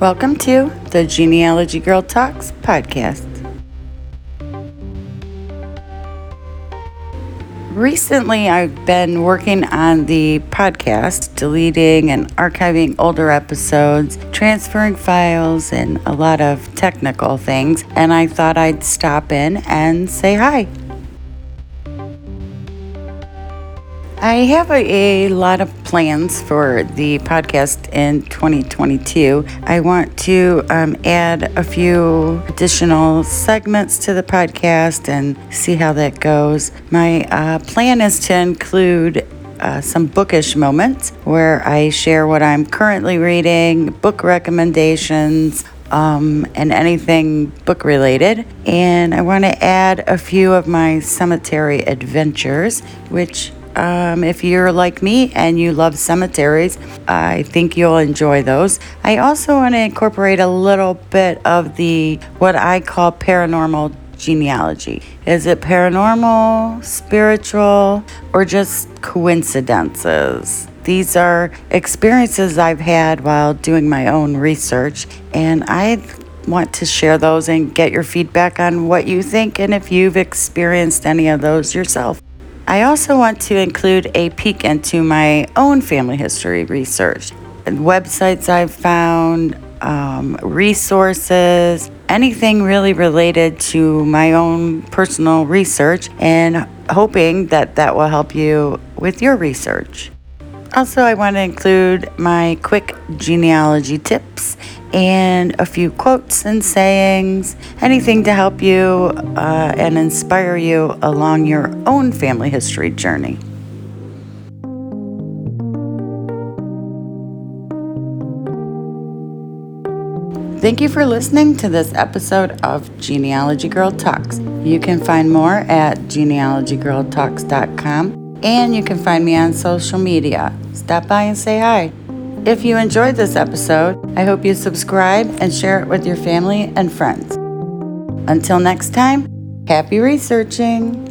Welcome to the Genealogy Girl Talks podcast. Recently, I've been working on the podcast, deleting and archiving older episodes, transferring files, and a lot of technical things. And I thought I'd stop in and say hi. I have a, a, lot of plans for the podcast in 2022. I want to um, add a few additional segments to the podcast and see how that goes. My uh, plan is to include uh, some bookish moments where I share what I'm currently reading, book recommendations, um, and anything book related. And I want to add a few of my cemetery adventures, which um, if you're like me and you love cemeteries, I think you'll enjoy those. I also want to incorporate a little bit of the what I call paranormal genealogy. Is it paranormal, spiritual, or just coincidences? These are experiences I've had while doing my own research, and I want to share those and get your feedback on what you think and if you've experienced any of those yourself. I also want to include a peek into my own family history research, websites I've found, um, resources, anything really related to my own personal research, and hoping that that will help you with your research. Also, I want to include my quick genealogy tips and a few quotes and sayings, anything to help you uh, and inspire you along your own family history journey. Thank you for listening to this episode of Genealogy Girl Talks. You can find more at genealogygirltalks.com and you can find me on social media. Stop by and say hi. If you enjoyed this episode, I hope you subscribe and share it with your family and friends. Until next time, happy researching.